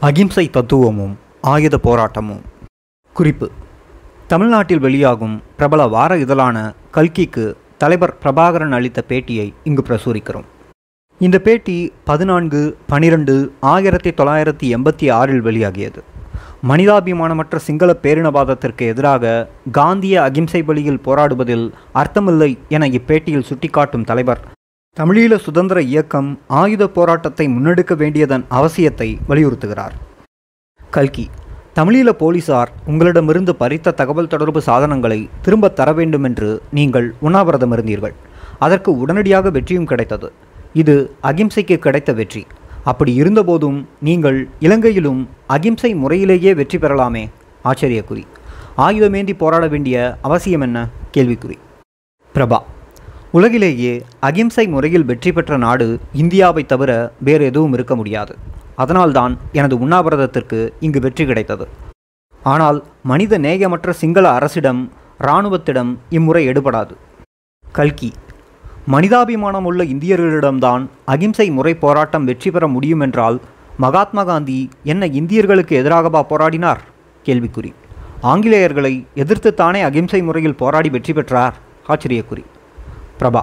அகிம்சை தத்துவமும் ஆயுத போராட்டமும். குறிப்பு. தமிழ்நாட்டில் வெளியாகும் பிரபல வார இதழான கல்கிக்கு தலைவர் பிரபாகரன் அளித்த பேட்டியை இங்கு பிரசுரிக்கிறோம். இந்த பேட்டி பதினான்கு பனிரெண்டு ஆயிரத்தி தொள்ளாயிரத்தி எண்பத்தி ஆறில் வெளியாகியது. மனிதாபிமானமற்ற சிங்கள பேரினவாதத்திற்கு எதிராக காந்திய அகிம்சை வழியில் போராடுவதில் அர்த்தமில்லை என இப்பேட்டியில் சுட்டிக்காட்டும் தலைவர் தமிழீழ சுதந்திர இயக்கம் ஆயுத போராட்டத்தை முன்னெடுக்க வேண்டியதன் அவசியத்தை வலியுறுத்துகிறார். கல்கி தமிழீழ போலீசார் உங்களிடமிருந்து பறித்த தகவல் தொடர்பு சாதனங்களை திரும்பத் தர வேண்டும் என்று நீங்கள் உண்ணாவிரதம் இருந்தீர்கள். அதற்கு உடனடியாக வெற்றியும் கிடைத்தது. இது அகிம்சைக்கு கிடைத்த வெற்றி. அப்படி இருந்தபோதும் நீங்கள் இலங்கையிலும் அகிம்சை முறையிலேயே வெற்றி பெறலாமே? ஆச்சரியக்குறி. ஆயுதமேந்தி போராட வேண்டிய அவசியம் என்ன? கேள்விக்குறி. பிரபா உலகிலேயே அகிம்சை முறையில் வெற்றி பெற்ற நாடு இந்தியாவை தவிர வேறு எதுவும் இருக்க முடியாது. அதனால்தான் எனது உண்ணாவிரதத்திற்கு இங்கு வெற்றி கிடைத்தது. ஆனால் மனித நேயமற்ற சிங்கள அரசிடம் இராணுவத்திடம் இம்முறை எடுபடாது. கல்கி மனிதாபிமானம் உள்ள இந்தியர்களிடம்தான் அகிம்சை முறை போராட்டம் வெற்றி பெற முடியும் என்றால் மகாத்மா காந்தி என்ன இந்தியர்களுக்கு எதிராகவா போராடினார்? கேள்விக்குறி. ஆங்கிலேயர்களை எதிர்த்துத்தானே அகிம்சை முறையில் போராடி வெற்றி பெற்றார்? ஆச்சரியக்குறி. பிரபா.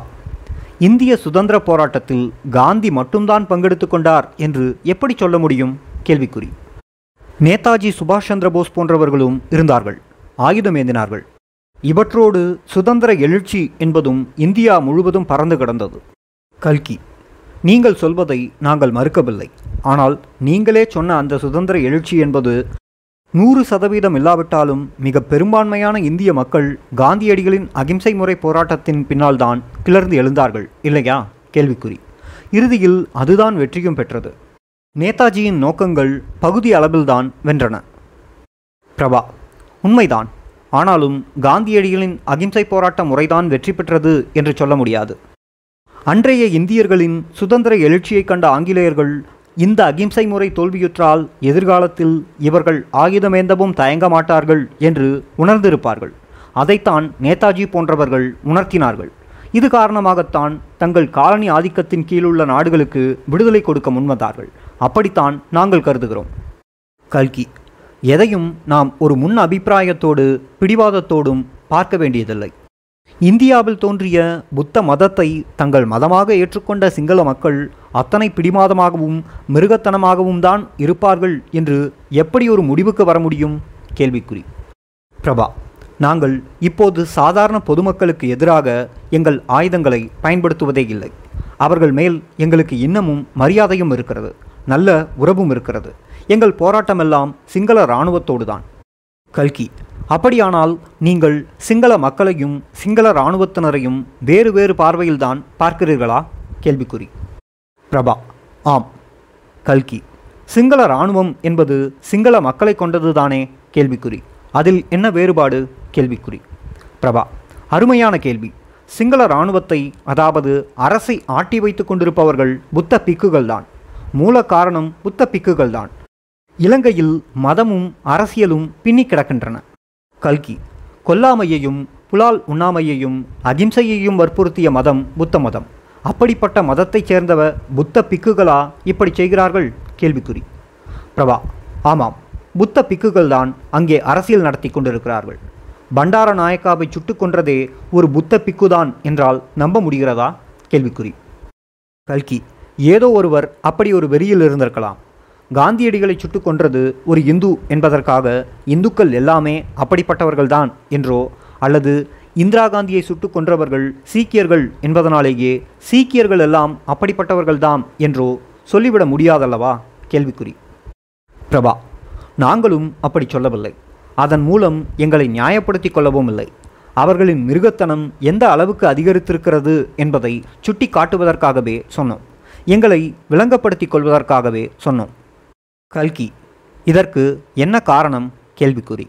இந்திய சுதந்திர போராட்டத்தில் காந்தி மட்டும்தான் பங்கெடுத்து கொண்டார் என்று எப்படி சொல்ல முடியும்? கேள்விக்குறி. நேதாஜி சுபாஷ் சந்திர போஸ் போன்றவர்களும் இருந்தார்கள். ஆயுதம் ஏந்தினார்கள். இவற்றோடு சுதந்திர எழுச்சி என்பதும் இந்தியா முழுவதும் பறந்து கிடந்தது. கல்கி. நீங்கள் சொல்வதை நாங்கள் மறுக்கவில்லை. ஆனால் நீங்களே சொன்ன அந்த சுதந்திர எழுச்சி என்பது நூறு சதவீதம் இல்லாவிட்டாலும் மிக பெரும்பான்மையான இந்திய மக்கள் காந்தியடிகளின் அகிம்சை முறை போராட்டத்தின் பின்னால்தான் கிளர்ந்து எழுந்தார்கள் இல்லையா? கேள்விக்குறி. இறுதியில் அதுதான் வெற்றியும் பெற்றது. நேதாஜியின் நோக்கங்கள் பகுதி அளவில்தான் வென்றன. பிரபா உண்மைதான். ஆனாலும் காந்தியடிகளின் அகிம்சை போராட்ட முறைதான் வெற்றி பெற்றது என்று சொல்ல முடியாது. அன்றைய இந்தியர்களின் சுதந்திர எழுச்சியைக் கண்ட ஆங்கிலேயர்கள் இந்த அகிம்சை முறை தோல்வியுற்றால் எதிர்காலத்தில் இவர்கள் ஆயுதமேந்தவும் தயங்க மாட்டார்கள் என்று உணர்ந்திருப்பார்கள். அதைத்தான் நேதாஜி போன்றவர்கள் உணர்த்தினார்கள். இது காரணமாகத்தான் தங்கள் காலனி ஆதிக்கத்தின் கீழுள்ள நாடுகளுக்கு விடுதலை கொடுக்க முன்வந்தார்கள். அப்படித்தான் நாங்கள் கருதுகிறோம். கல்கி எதையும் நாம் ஒரு முன் அபிப்பிராயத்தோடு பிடிவாதத்தோடும் பார்க்க வேண்டியதில்லை. இந்தியாவில் தோன்றிய புத்த மதத்தை தங்கள் மதமாக ஏற்றுக்கொண்ட சிங்கள மக்கள் அத்தனை பிடிமாதமாகவும் மிருகத்தனமாகவும் தான் இருப்பார்கள் என்று எப்படி ஒரு முடிவுக்கு வர முடியும்? கேள்விக்குறி. பிரபா நாங்கள் இப்போது சாதாரண பொதுமக்களுக்கு எதிராக எங்கள் ஆயுதங்களை பயன்படுத்துவதே இல்லை. அவர்கள் மேல் எங்களுக்கு இன்னமும் மரியாதையும் இருக்கிறது நல்ல உறவும் இருக்கிறது. எங்கள் போராட்டமெல்லாம் சிங்கள இராணுவத்தோடு தான். கல்கி அப்படியானால் நீங்கள் சிங்கள மக்களையும் சிங்கள இராணுவத்தினரையும் வேறு வேறு பார்வையில்தான் பார்க்கிறீர்களா? கேள்விக்குறி. பிரபா. ஆம். கல்கி. சிங்கள இராணுவம் என்பது சிங்கள மக்களை கொண்டதுதானே? கேள்விக்குறி. அதில் என்ன வேறுபாடு? கேள்விக்குறி. பிரபா. அருமையான கேள்வி. சிங்கள இராணுவத்தை அதாவது அரசை ஆட்டி வைத்து கொண்டிருப்பவர்கள் புத்த பிக்குகள்தான். மூல காரணம் புத்த பிக்குகள்தான். இலங்கையில் மதமும் அரசியலும் பின்னி கிடக்கின்றன. கல்கி. கொல்லாமையையும் புலால் உண்ணாமையையும் அகிம்சையையும் வற்புறுத்திய மதம் புத்த மதம். அப்படிப்பட்ட மதத்தைச் சேர்ந்தவ புத்த பிக்குகளா இப்படி செய்கிறார்கள்? கேள்விக்குறி. பிரபா ஆமாம். புத்த பிக்குகள் தான் அங்கே அரசியல் நடத்தி கொண்டிருக்கிறார்கள். பண்டார நாயக்காவை சுட்டு கொன்றதே ஒரு புத்த பிக்குதான் என்றால் நம்ப முடிகிறதா? கேள்விக்குறி. கல்கி ஏதோ ஒருவர் அப்படி ஒரு வெறியில் இருந்திருக்கலாம். காந்தியடிகளை சுட்டு கொன்றது ஒரு இந்து என்பதற்காக இந்துக்கள் எல்லாமே அப்படிப்பட்டவர்கள்தான் என்றோ அல்லது இந்திரா காந்தியை சுட்டுக் கொன்றவர்கள் சீக்கியர்கள் என்பதனாலேயே சீக்கியர்கள் எல்லாம் அப்படிப்பட்டவர்கள்தாம் என்றோ சொல்லிவிட முடியாதல்லவா? கேள்விக்குறி. பிரபா நாங்களும் அப்படி சொல்லவில்லை. அதன் மூலம் எங்களை நியாயப்படுத்திக் கொள்ளவும் இல்லை. அவர்களின் மிருகத்தனம் எந்த அளவுக்கு அதிகரித்திருக்கிறது என்பதை சுட்டி காட்டுவதற்காகவே சொன்னோம். எங்களை விளங்கப்படுத்திக் கொள்வதற்காகவே சொன்னோம். கல்கி இதற்கு என்ன காரணம்? கேள்விக்குறி.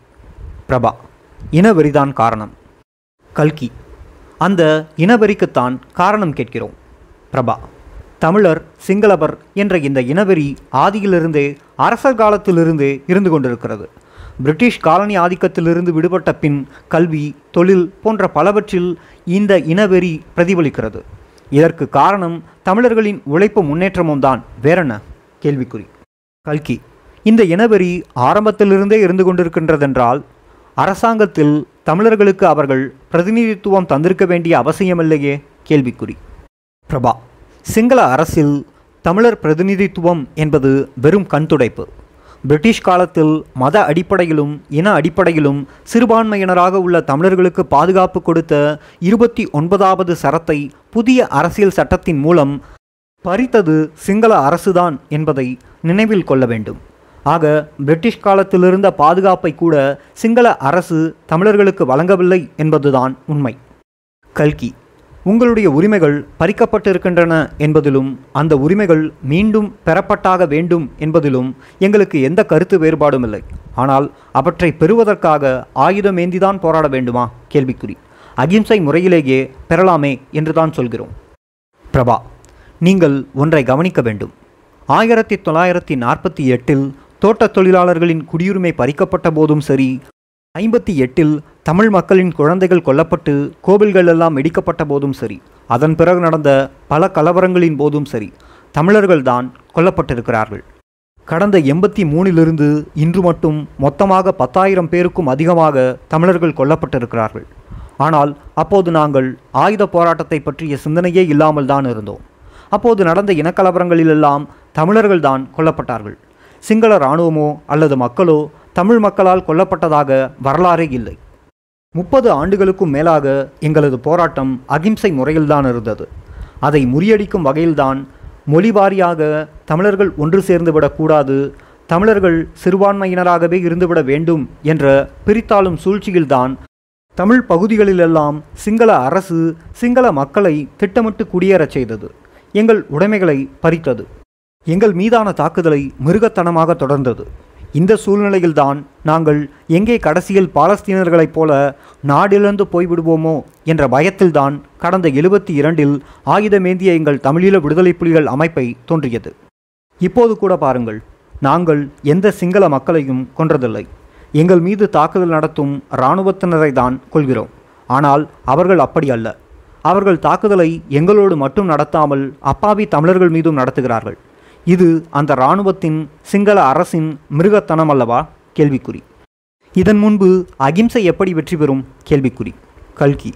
பிரபா இனவெறிதான் காரணம். கல்கி. அந்த இனவெறிக்குத்தான் காரணம் கேட்கிறோம். பிரபா. தமிழர் சிங்களவர் என்ற இந்த இனவெறி ஆதியிலிருந்தே அரசர் காலத்திலிருந்தே இருந்து கொண்டிருக்கிறது. பிரிட்டிஷ் காலனி ஆதிக்கத்திலிருந்து விடுபட்ட பின் கல்வி தொழில் போன்ற பலவற்றில் இந்த இனவெறி பிரதிபலிக்கிறது. இதற்கு காரணம் தமிழர்களின் உழைப்பு முன்னேற்றமும் தான். வேறென்ன? கேள்விக்குறி. கல்கி. இந்த இனவெறி ஆரம்பத்திலிருந்தே இருந்து கொண்டிருக்கின்றதென்றால் அரசாங்கத்தில் தமிழர்களுக்கு அவர்கள் பிரதிநிதித்துவம் தந்திருக்க வேண்டிய அவசியமில்லையே? கேள்விக்குறி. பிரபா சிங்கள அரசில் தமிழர் பிரதிநிதித்துவம் என்பது வெறும் கண்துடைப்பு பிரிட்டிஷ் காலத்தில் மத அடிப்படையிலும் இன அடிப்படையிலும் சிறுபான்மையினராக உள்ள தமிழர்களுக்கு பாதுகாப்பு கொடுத்த இருபத்தி ஒன்பதாவது சரத்தை புதிய அரசியல் சட்டத்தின் மூலம் பறித்தது சிங்கள அரசுதான் என்பதை நினைவில் கொள்ள வேண்டும். ஆக பிரிட்டிஷ் காலத்திலிருந்த பாதுகாப்பை கூட சிங்கள அரசு தமிழர்களுக்கு வழங்கவில்லை என்பதுதான் உண்மை. கல்கி உங்களுடைய உரிமைகள் பறிக்கப்பட்டிருக்கின்றன என்பதிலும் அந்த உரிமைகள் மீண்டும் பெறப்பட்டாக வேண்டும் என்பதிலும் எங்களுக்கு எந்த கருத்து வேறுபாடும் இல்லை ஆனால் அவற்றை பெறுவதற்காக ஆயுதம் ஏந்திதான் போராட வேண்டுமா? கேள்விக்குறி. அகிம்சை முறையிலேயே பெறலாமே என்றுதான் சொல்கிறோம். பிரபா நீங்கள் ஒன்றை கவனிக்க வேண்டும். ஆயிரத்தி தொள்ளாயிரத்தி நாற்பத்தி எட்டில் தோட்டத் தொழிலாளர்களின் குடியுரிமை பறிக்கப்பட்ட போதும் சரி. ஐம்பத்தி எட்டில் தமிழ் மக்களின் குழந்தைகள் கொல்லப்பட்டு கோவில்கள் எல்லாம் இடிக்கப்பட்ட போதும் சரி. அதன் பிறகு நடந்த பல கலவரங்களின் போதும் சரி. தமிழர்கள்தான் கொல்லப்பட்டிருக்கிறார்கள். கடந்த எண்பத்தி மூணிலிருந்து இன்று மட்டும் மொத்தமாக பத்தாயிரம் பேருக்கும் அதிகமாக தமிழர்கள் கொல்லப்பட்டிருக்கிறார்கள். ஆனால் அப்போது நாங்கள் ஆயுத போராட்டத்தை பற்றிய சிந்தனையே இல்லாமல் தான் இருந்தோம். அப்போது நடந்த இனக்கலவரங்களிலெல்லாம் தமிழர்கள்தான் கொல்லப்பட்டார்கள். சிங்கள இராணுவமோ அல்லது மக்களோ தமிழ் மக்களால் கொல்லப்பட்டதாக வரலாறே இல்லை. முப்பது ஆண்டுகளுக்கும் மேலாக எங்களது போராட்டம் அகிம்சை முறையில்தான் இருந்தது. அதை முறியடிக்கும் வகையில்தான் மொழி வாரியாக தமிழர்கள் ஒன்று சேர்ந்து விடக்கூடாது தமிழர்கள் சிறுபான்மையினராகவே இருந்துவிட வேண்டும் என்ற பிரித்தாளும் சூழ்ச்சியில்தான் தமிழ் பகுதிகளிலெல்லாம் சிங்கள அரசு சிங்கள மக்களை திட்டமிட்டு குடியேறச் செய்தது. எங்கள் உடைமைகளை பறித்தது. எங்கள் மீதான தாக்குதலை மிருகத்தனமாக தொடர்ந்தது. இந்த சூழ்நிலையில்தான் நாங்கள் எங்கே கடைசியில் பாலஸ்தீனர்களைப் போல நாடிழந்து போய்விடுவோமோ என்ற பயத்தில்தான் கடந்த எழுபத்தி இரண்டில் ஆயுதமேந்திய எங்கள் தமிழீழ விடுதலை புலிகள் அமைப்பை தோன்றியது. இப்போது கூட பாருங்கள் நாங்கள் எந்த சிங்கள மக்களையும் கொன்றதில்லை. எங்கள் மீது தாக்குதல் நடத்தும் இராணுவத்தினரை தான் கொள்கிறோம் ஆனால் அவர்கள் அப்படி அல்ல. அவர்கள் தாக்குதலை எங்களோடு மட்டும் நடத்தாமல் அப்பாவி தமிழர்கள் மீதும் நடத்துகிறார்கள். இது அந்த இராணுவத்தின் சிங்கள அரசின் மிருகத்தனம் அல்லவா? கேள்விக்குறி. இதன் முன்பு அகிம்சை எப்படி வெற்றி பெறும்? கேள்விக்குறி. கல்கி.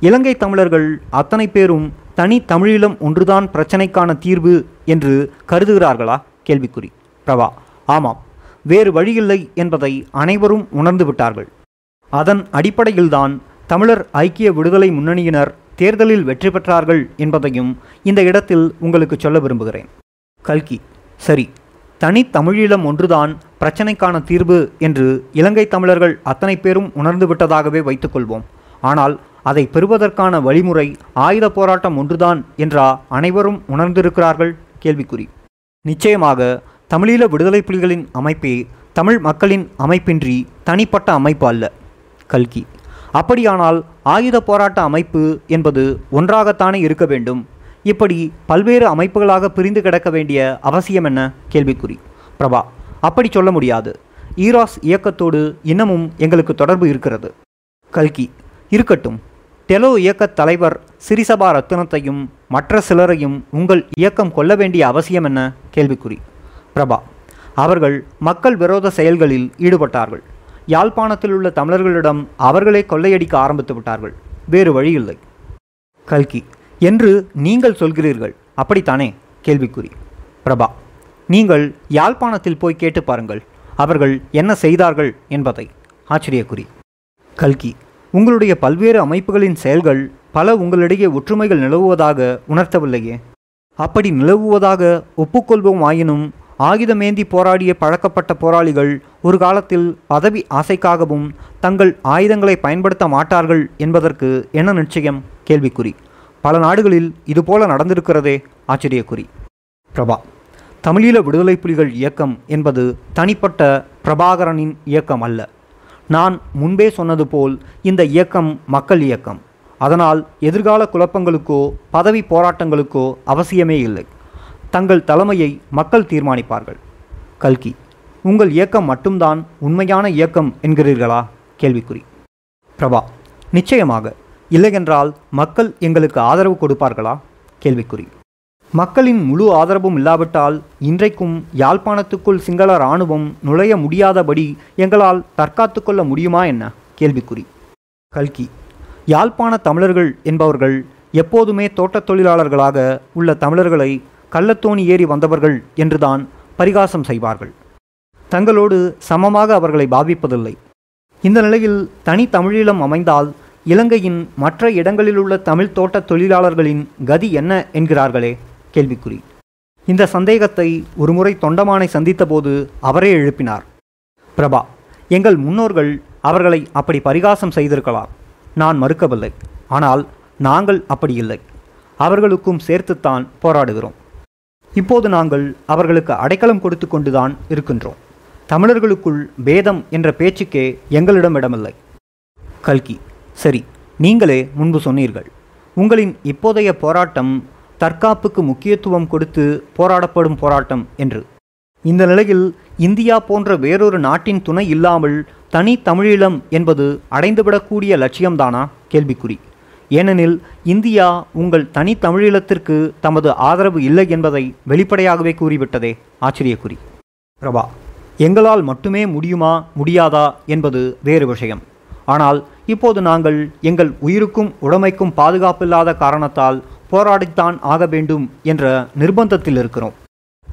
இலங்கை தமிழர்கள் அத்தனை பேரும் தனி தமிழீழம் ஒன்றுதான் பிரச்சனைக்கான தீர்வு என்று கருதுகிறார்களா? கேள்விக்குறி. பிரபா ஆமாம். வேறு வழியில்லை என்பதை அனைவரும் உணர்ந்து விட்டார்கள். அதன் அடிப்படையில்தான் தமிழர் ஐக்கிய விடுதலை முன்னணியினர் தேர்தலில் வெற்றி பெற்றார்கள் என்பதையும் இந்த இடத்தில் உங்களுக்கு சொல்ல விரும்புகிறேன். கல்கி. சரி தனித்தமிழீழம் ஒன்றுதான் பிரச்சனைக்கான தீர்வு என்று இலங்கை தமிழர்கள் அத்தனை பேரும் உணர்ந்து விட்டதாகவே வைத்துக்கொள்வோம் ஆனால் அதை பெறுவதற்கான வழிமுறை ஆயுத போராட்டம் ஒன்றுதான் என்றா அனைவரும் உணர்ந்திருக்கிறார்கள்? கேள்விக்குறி. நிச்சயமாக தமிழீழ விடுதலை புலிகளின் அமைப்பே தமிழ் மக்களின் அமைப்பின்றி தனிப்பட்ட அமைப்பு அல்ல. கல்கி. அப்படியானால் ஆயுத போராட்ட அமைப்பு என்பது ஒன்றாகத்தானே இருக்க வேண்டும்? இப்படி பல்வேறு அமைப்புகளாக பிரிந்து கிடக்க வேண்டிய அவசியம் என்ன? கேள்விக்குறி. பிரபா அப்படி சொல்ல முடியாது. ஈராஸ் இயக்கத்தோடு இன்னமும் எங்களுக்கு தொடர்பு இருக்கிறது. கல்கி இருக்கட்டும். டெலோ இயக்கத் தலைவர் சிறிசபா ரத்னத்தையும் மற்ற சிலரையும் உங்கள் இயக்கம் கொள்ள வேண்டிய அவசியம் என்ன? கேள்விக்குறி. பிரபா அவர்கள் மக்கள் விரோத செயல்களில் ஈடுபட்டார்கள். யாழ்ப்பாணத்தில் உள்ள தமிழர்களிடம் அவர்களே கொள்ளையடிக்க ஆரம்பித்து விட்டார்கள். வேறு வழியில்லை. கல்கி என்று நீங்கள் சொல்கிறீர்கள். அப்படித்தானே? கேள்விக்குறி. பிரபா நீங்கள் யாழ்ப்பாணத்தில் போய் கேட்டு பாருங்கள். அவர்கள் என்ன செய்தார்கள் என்பதை. ஆச்சரியக்குறி. கல்கி உங்களுடைய பல்வேறு அமைப்புகளின் செயல்கள் பல உங்களிடையே ஒற்றுமைகள் நிலவுவதாக உணர்த்தவில்லையே? அப்படி நிலவுவதாக ஒப்புக்கொள்வோம் ஆயினும் ஆயுதமேந்தி போராடிய பழக்கப்பட்ட போராளிகள் ஒரு காலத்தில் பதவி ஆசைக்காகவும் தங்கள் ஆயுதங்களை பயன்படுத்த மாட்டார்கள் என்பதற்கு என்ன நிச்சயம்? கேள்விக்குறி. பல நாடுகளில் இதுபோல நடந்திருக்கிறதே ஆச்சரியக்குறி. பிரபா தமிழீழ விடுதலை புலிகள் இயக்கம் என்பது தனிப்பட்ட பிரபாகரனின் இயக்கம் அல்ல. நான் முன்பே சொன்னது போல் இந்த இயக்கம் மக்கள் இயக்கம். அதனால் எதிர்கால குழப்பங்களுக்கோ பதவி போராட்டங்களுக்கோ அவசியமே இல்லை. தங்கள் தலைமையை மக்கள் தீர்மானிப்பார்கள். கல்கி உங்கள் இயக்கம் மட்டும்தான் உண்மையான இயக்கம் என்கிறீர்களா? கேள்விக்குறி. பிரபா நிச்சயமாக. இல்லையென்றால் மக்கள் எங்களுக்கு ஆதரவு கொடுப்பார்களா? கேள்விக்குறி. மக்களின் முழு ஆதரவும் இல்லாவிட்டால் இன்றைக்கும் யாழ்ப்பாணத்துக்குள் சிங்கள இராணுவம் நுழைய முடியாதபடி எங்களால் தற்காத்து கொள்ள முடியுமா என்ன? கேள்விக்குறி. கல்கி. யாழ்ப்பாண தமிழர்கள் என்பவர்கள் எப்போதுமே தோட்டத் தொழிலாளர்களாக உள்ள தமிழர்களை கள்ளத்தோணி ஏறி வந்தவர்கள் என்றுதான் பரிகாசம் செய்வார்கள். தங்களோடு சமமாக அவர்களை பாவிப்பதில்லை. இந்த நிலையில் தனி தமிழீழம் அமைந்தால் இலங்கையின் மற்ற இடங்களிலுள்ள தமிழ் தோட்ட தொழிலாளர்களின் கதி என்ன என்கிறார்களே? கேள்விக்குறி. இந்த சந்தேகத்தை ஒருமுறை தொண்டமானை சந்தித்தபோது அவரே எழுப்பினார். பிரபா எங்கள் முன்னோர்கள் அவர்களை அப்படி பரிகாசம் செய்திருக்கலாம். நான் மறுக்கவில்லை. ஆனால் நாங்கள் அப்படி இல்லை. அவர்களுக்கும் சேர்த்துத்தான் போராடுகிறோம். இப்போது நாங்கள் அவர்களுக்கு அடைக்கலம் கொடுத்து கொண்டுதான் இருக்கின்றோம். தமிழர்களுக்குள் பேதம் என்ற பேச்சுக்கே எங்களிடம் இடமில்லை கல்கி சரி நீங்களே முன்பு சொன்னீர்கள். உங்களின் இப்போதைய போராட்டம் தற்காப்புக்கு முக்கியத்துவம் கொடுத்து போராடப்படும் போராட்டம் என்று. இந்த நிலையில் இந்தியா போன்ற வேறொரு நாட்டின் துணை இல்லாமல் தனி தமிழீழம் என்பது அடைந்துவிடக்கூடிய லட்சியம்தானா? கேள்விக்குறி. ஏனெனில் இந்தியா உங்கள் தனி தமிழீழத்திற்கு தமது ஆதரவு இல்லை என்பதை வெளிப்படையாகவே கூறிவிட்டதே. ஆச்சரியக்குறி. பிரபா எங்களால் மட்டுமே முடியுமா முடியாதா என்பது வேறு விஷயம். ஆனால் இப்போது நாங்கள் எங்கள் உயிருக்கும் உடைமைக்கும் பாதுகாப்பில்லாத காரணத்தால் போராடித்தான் ஆக வேண்டும் என்ற நிர்பந்தத்தில் இருக்கிறோம்.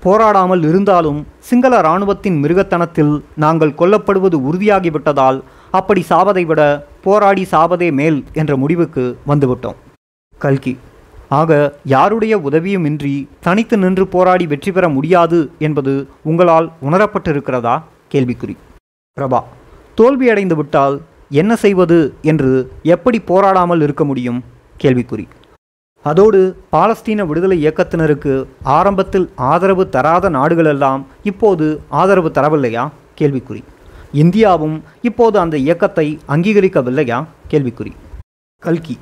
போராடாமல் இருந்தாலும் சிங்கள இராணுவத்தின் மிருகத்தனத்தில் நாங்கள் கொல்லப்படுவது உறுதியாகிவிட்டதால் அப்படி சாவதை விட போராடி சாவதே மேல் என்ற முடிவுக்கு வந்துவிட்டோம். கல்கி ஆக யாருடைய உதவியுமின்றி தனித்து நின்று போராடி வெற்றி பெற முடியாது என்பது உங்களால் உணரப்பட்டிருக்கிறதா? கேள்விக்குறி. பிரபா தோல்வியடைந்து விட்டால் என்ன செய்வது என்று எப்படி போராடாமல் இருக்க முடியும்? கேள்விக்குறி. அதோடு பாலஸ்தீன விடுதலை இயக்கத்தினருக்கு ஆரம்பத்தில் ஆதரவு தராத நாடுகளெல்லாம் இப்போது ஆதரவு தரவில்லையா? கேள்விக்குறி. இந்தியாவும் இப்போது அந்த இயக்கத்தை அங்கீகரிக்கவில்லையா? கேள்விக்குறி. கல்கி.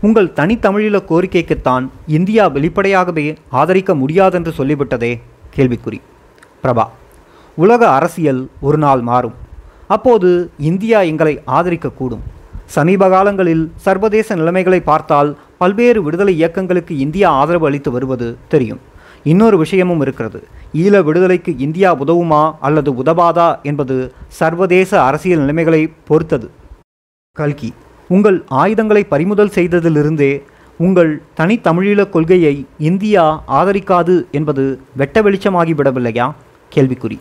உங்கள் தனித்தமிழீழ கோரிக்கைக்குத்தான் இந்தியா வெளிப்படையாகவே ஆதரிக்க முடியாதென்று சொல்லிவிட்டதே? கேள்விக்குறி. பிரபா. உலக அரசியல் ஒரு நாள் மாறும். அப்போது இந்தியா எங்களை ஆதரிக்கக்கூடும். சமீப காலங்களில் சர்வதேச நிலைமைகளை பார்த்தால் பல்வேறு விடுதலை இயக்கங்களுக்கு இந்தியா ஆதரவு அளித்து வருவது தெரியும். இன்னொரு விஷயமும் இருக்கிறது. ஈழ விடுதலைக்கு இந்தியா உதவுமா அல்லது உதவாதா என்பது சர்வதேச அரசியல் நிலைமைகளை பொறுத்தது. கல்கி உங்கள் ஆயுதங்களை பறிமுதல் செய்ததிலிருந்தே உங்கள் தனித்தமிழீழ கொள்கையை இந்தியா ஆதரிக்காது என்பது வெட்ட வெளிச்சமாகிவிடவில்லையா கேள்விக்குறி.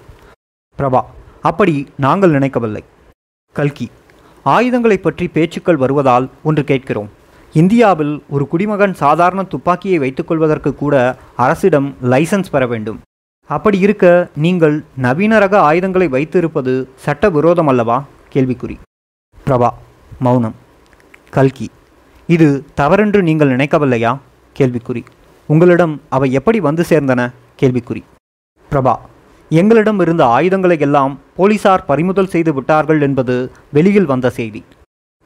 பிரபா அப்படி நாங்கள் நினைக்கவில்லை. கல்கி ஆயுதங்களை பற்றி பேச்சுக்கள் வருவதால் ஒன்று கேட்கிறோம். இந்தியாவில் ஒரு குடிமகன் சாதாரண துப்பாக்கியை வைத்துக்கொள்வதற்கு கூட அரசிடம் லைசன்ஸ் பெற வேண்டும். அப்படி இருக்க நீங்கள் நவீன ரக ஆயுதங்களை வைத்திருப்பது சட்ட விரோதம் அல்லவா? கேள்விக்குறி. பிரபா மௌனம். கல்கி இது தவறென்று நீங்கள் நினைக்கவில்லையா? கேள்விக்குறி. உங்களிடம் அவை எப்படி வந்து சேர்ந்தன? கேள்விக்குறி. பிரபா எங்களிடம் இருந்த ஆயுதங்களை எல்லாம் போலீசார் பறிமுதல் செய்து விட்டார்கள் என்பது வெளியில் வந்த செய்தி.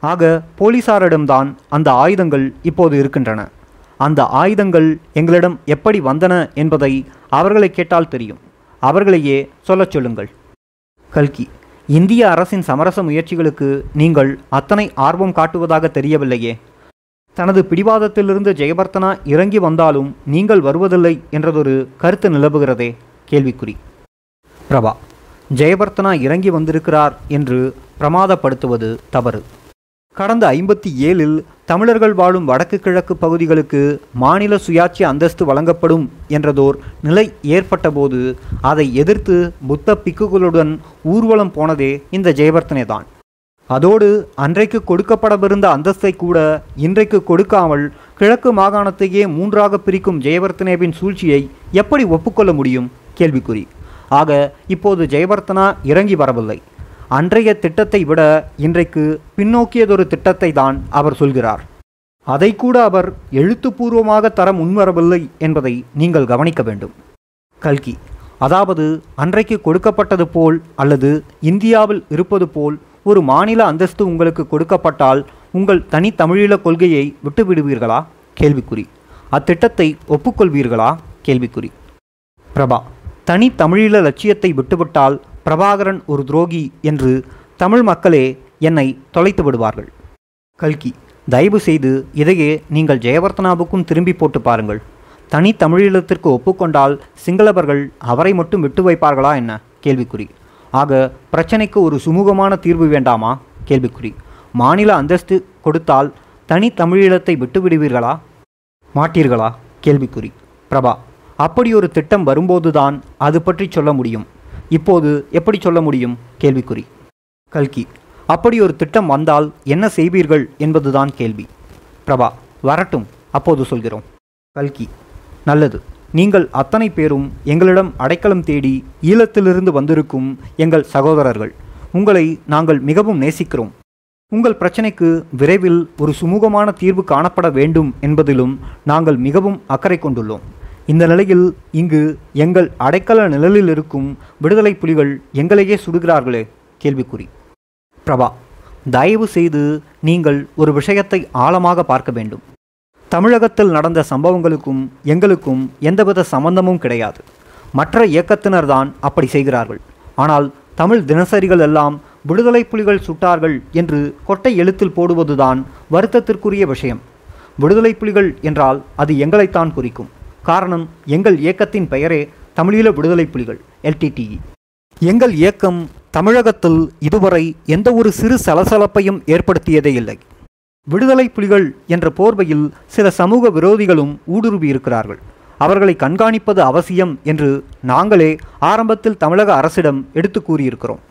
ஆக போலீசாரிடம்தான் அந்த ஆயுதங்கள் இப்போது இருக்கின்றன. அந்த ஆயுதங்கள் எங்களிடம் எப்படி வந்தன என்பதை அவர்களை கேட்டால் தெரியும். அவர்களையே சொல்லச் சொல்லுங்கள். கல்கி இந்திய அரசின் சமரச முயற்சிகளுக்கு நீங்கள் அத்தனை ஆர்வம் காட்டுவதாக தெரியவில்லையே. தனது பிடிவாதத்திலிருந்து ஜெயபர்த்தனா இறங்கி வந்தாலும் நீங்கள் வருவதில்லை என்றதொரு கருத்து நிலவுகிறதே. கேள்விக்குறி. பிரபா ஜெயபர்த்தனா இறங்கி வந்திருக்கிறார் என்று பிரமாதப்படுத்துவது தவறு. கடந்த ஐம்பத்தி ஏழில் தமிழர்கள் வாழும் வடக்கு கிழக்கு பகுதிகளுக்கு மாநில சுயாட்சி அந்தஸ்து வழங்கப்படும் என்றதோர் நிலை ஏற்பட்டபோது அதை எதிர்த்து புத்த பிக்குகளுடன் ஊர்வலம் போனதே இந்த ஜெயபர்த்தனே தான் அதோடு அன்றைக்கு கொடுக்கப்படவிருந்த அந்தஸ்தை கூட இன்றைக்கு கொடுக்காமல் கிழக்கு மாகாணத்தையே மூன்றாக பிரிக்கும் ஜெயவர்த்தனேவின் சூழ்ச்சியை எப்படி ஒப்புக்கொள்ள முடியும்? கேள்விக்குறி. ஆக இப்போது ஜெயவர்த்தனா இறங்கி வரவில்லை. அன்றைய திட்டத்தை விட இன்றைக்கு பின்னோக்கியதொரு திட்டத்தை தான் அவர் சொல்கிறார். அதை கூட அவர் எழுத்துப்பூர்வமாக தர முன்வரவில்லை என்பதை நீங்கள் கவனிக்க வேண்டும். கல்கி அதாவது அன்றைக்கு கொடுக்கப்பட்டது போல் அல்லது இந்தியாவில் இருப்பது போல் ஒரு மாநில அந்தஸ்து உங்களுக்கு கொடுக்கப்பட்டால் உங்கள் தனித்தமிழீழ கொள்கையை விட்டுவிடுவீர்களா? கேள்விக்குறி. அத்திட்டத்தை ஒப்புக்கொள்வீர்களா? கேள்விக்குறி. பிரபா தனி தமிழீழ லட்சியத்தை விட்டுவிட்டால் பிரபாகரன் ஒரு துரோகி என்று தமிழ் மக்களே என்னை தொலைத்து விடுவார்கள். கல்கி தயவு செய்து இதையே நீங்கள் ஜெயவர்த்தனாவுக்கும் திரும்பி போட்டு பாருங்கள். தனி தமிழீழத்திற்கு ஒப்புக்கொண்டால் சிங்களவர்கள் அவரை மட்டும் விட்டு வைப்பார்களா என்ன? கேள்விக்குறி. ஆக பிரச்சனைக்கு ஒரு சுமூகமான தீர்வு வேண்டாமா? கேள்விக்குறி. மாநில அந்தஸ்து கொடுத்தால் தனி தமிழீழத்தை விட்டு விடுவீர்களா மாட்டீர்களா? கேள்விக்குறி. பிரபா அப்படி ஒரு திட்டம் வரும்போதுதான் அது பற்றி சொல்ல முடியும். இப்போது எப்படி சொல்ல முடியும்? கேள்விக்குறி. கல்கி அப்படி ஒரு திட்டம் வந்தால் என்ன செய்வீர்கள் என்பதுதான் கேள்வி. பிரபா வரட்டும் அப்போது சொல்கிறோம். கல்கி நல்லது. நீங்கள் அத்தனை பேரும் எங்களிடம் அடைக்கலம் தேடி ஈழத்திலிருந்து வந்திருக்கும் எங்கள் சகோதரர்கள். உங்களை நாங்கள் மிகவும் நேசிக்கிறோம். உங்கள் பிரச்சனைக்கு விரைவில் ஒரு சுமூகமான தீர்வு காணப்பட வேண்டும் என்பதிலும் நாங்கள் மிகவும் அக்கறை கொண்டுள்ளோம். இந்த நிலையில் இங்கு எங்கள் அடைக்கல நிழலில் இருக்கும் விடுதலை புலிகள் எங்களையே சுடுகிறார்களே? கேள்விக்குறி. பிரபா தயவு செய்து நீங்கள் ஒரு விஷயத்தை ஆழமாக பார்க்க வேண்டும். தமிழகத்தில் நடந்த சம்பவங்களுக்கும் எங்களுக்கும் எந்தவித சம்பந்தமும் கிடையாது. மற்ற இயக்கத்தினர்தான் அப்படி செய்கிறார்கள். ஆனால் தமிழ் தினசரிகள் எல்லாம் விடுதலை புலிகள் சுட்டார்கள் என்று கொட்டை எழுத்தில் போடுவதுதான் வருத்தத்திற்குரிய விஷயம். விடுதலை புலிகள் என்றால் அது எங்களைத்தான் குறிக்கும். காரணம் எங்கள் இயக்கத்தின் பெயரே தமிழீழ விடுதலை புலிகள் எல்டிடிஇ எங்கள் இயக்கம் தமிழகத்தில் இதுவரை எந்த ஒரு சிறு சலசலப்பையும் ஏற்படுத்தியதே இல்லை. விடுதலை புலிகள் என்ற போர்வையில் சில சமூக விரோதிகளும் ஊடுருவி இருக்கிறார்கள். அவர்களை கண்காணிப்பது அவசியம் என்று நாங்களே ஆரம்பத்தில் தமிழக அரசிடம் எடுத்து கூறியிருக்கிறோம்.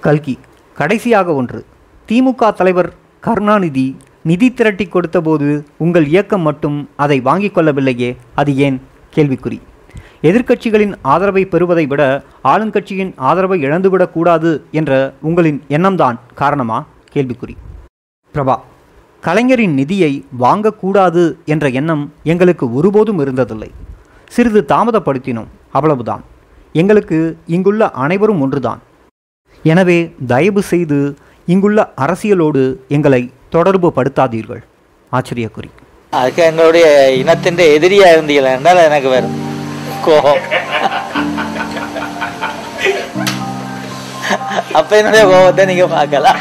கல்கி கடைசியாக ஒன்று. திமுக தலைவர் கருணாநிதி நிதி திரட்டி கொடுத்தபோது உங்கள் இயக்கம் மட்டும் அதை வாங்கிக் கொள்ளவில்லையே அது ஏன்? கேள்விக்குறி. எதிர்க்கட்சிகளின் ஆதரவை பெறுவதை விட ஆளுங்கட்சியின் ஆதரவை இழந்துவிடக்கூடாது என்ற உங்களின் எண்ணம்தான் காரணமா? கேள்விக்குறி. பிரபா கலைஞரின் நிதியை வாங்கக்கூடாது என்ற எண்ணம் எங்களுக்கு ஒருபோதும் இருந்ததில்லை. சிறிது தாமதப்படுத்தினோம் அவ்வளவுதான். எங்களுக்கு இங்குள்ள அனைவரும் ஒன்றுதான். எனவே தயவு செய்து இங்குள்ள அரசியலோடு எங்களை தொடர்பு படுத்தாதீர்கள். ஆச்சரியக்குறி. அதுக்கு எங்களுடைய இனத்தின் எதிரியா இருந்தீங்களா என்றால் எனக்கு வரும் கோபம். அப்ப என்னுடைய கோபத்தை நீங்க பார்க்கலாம்.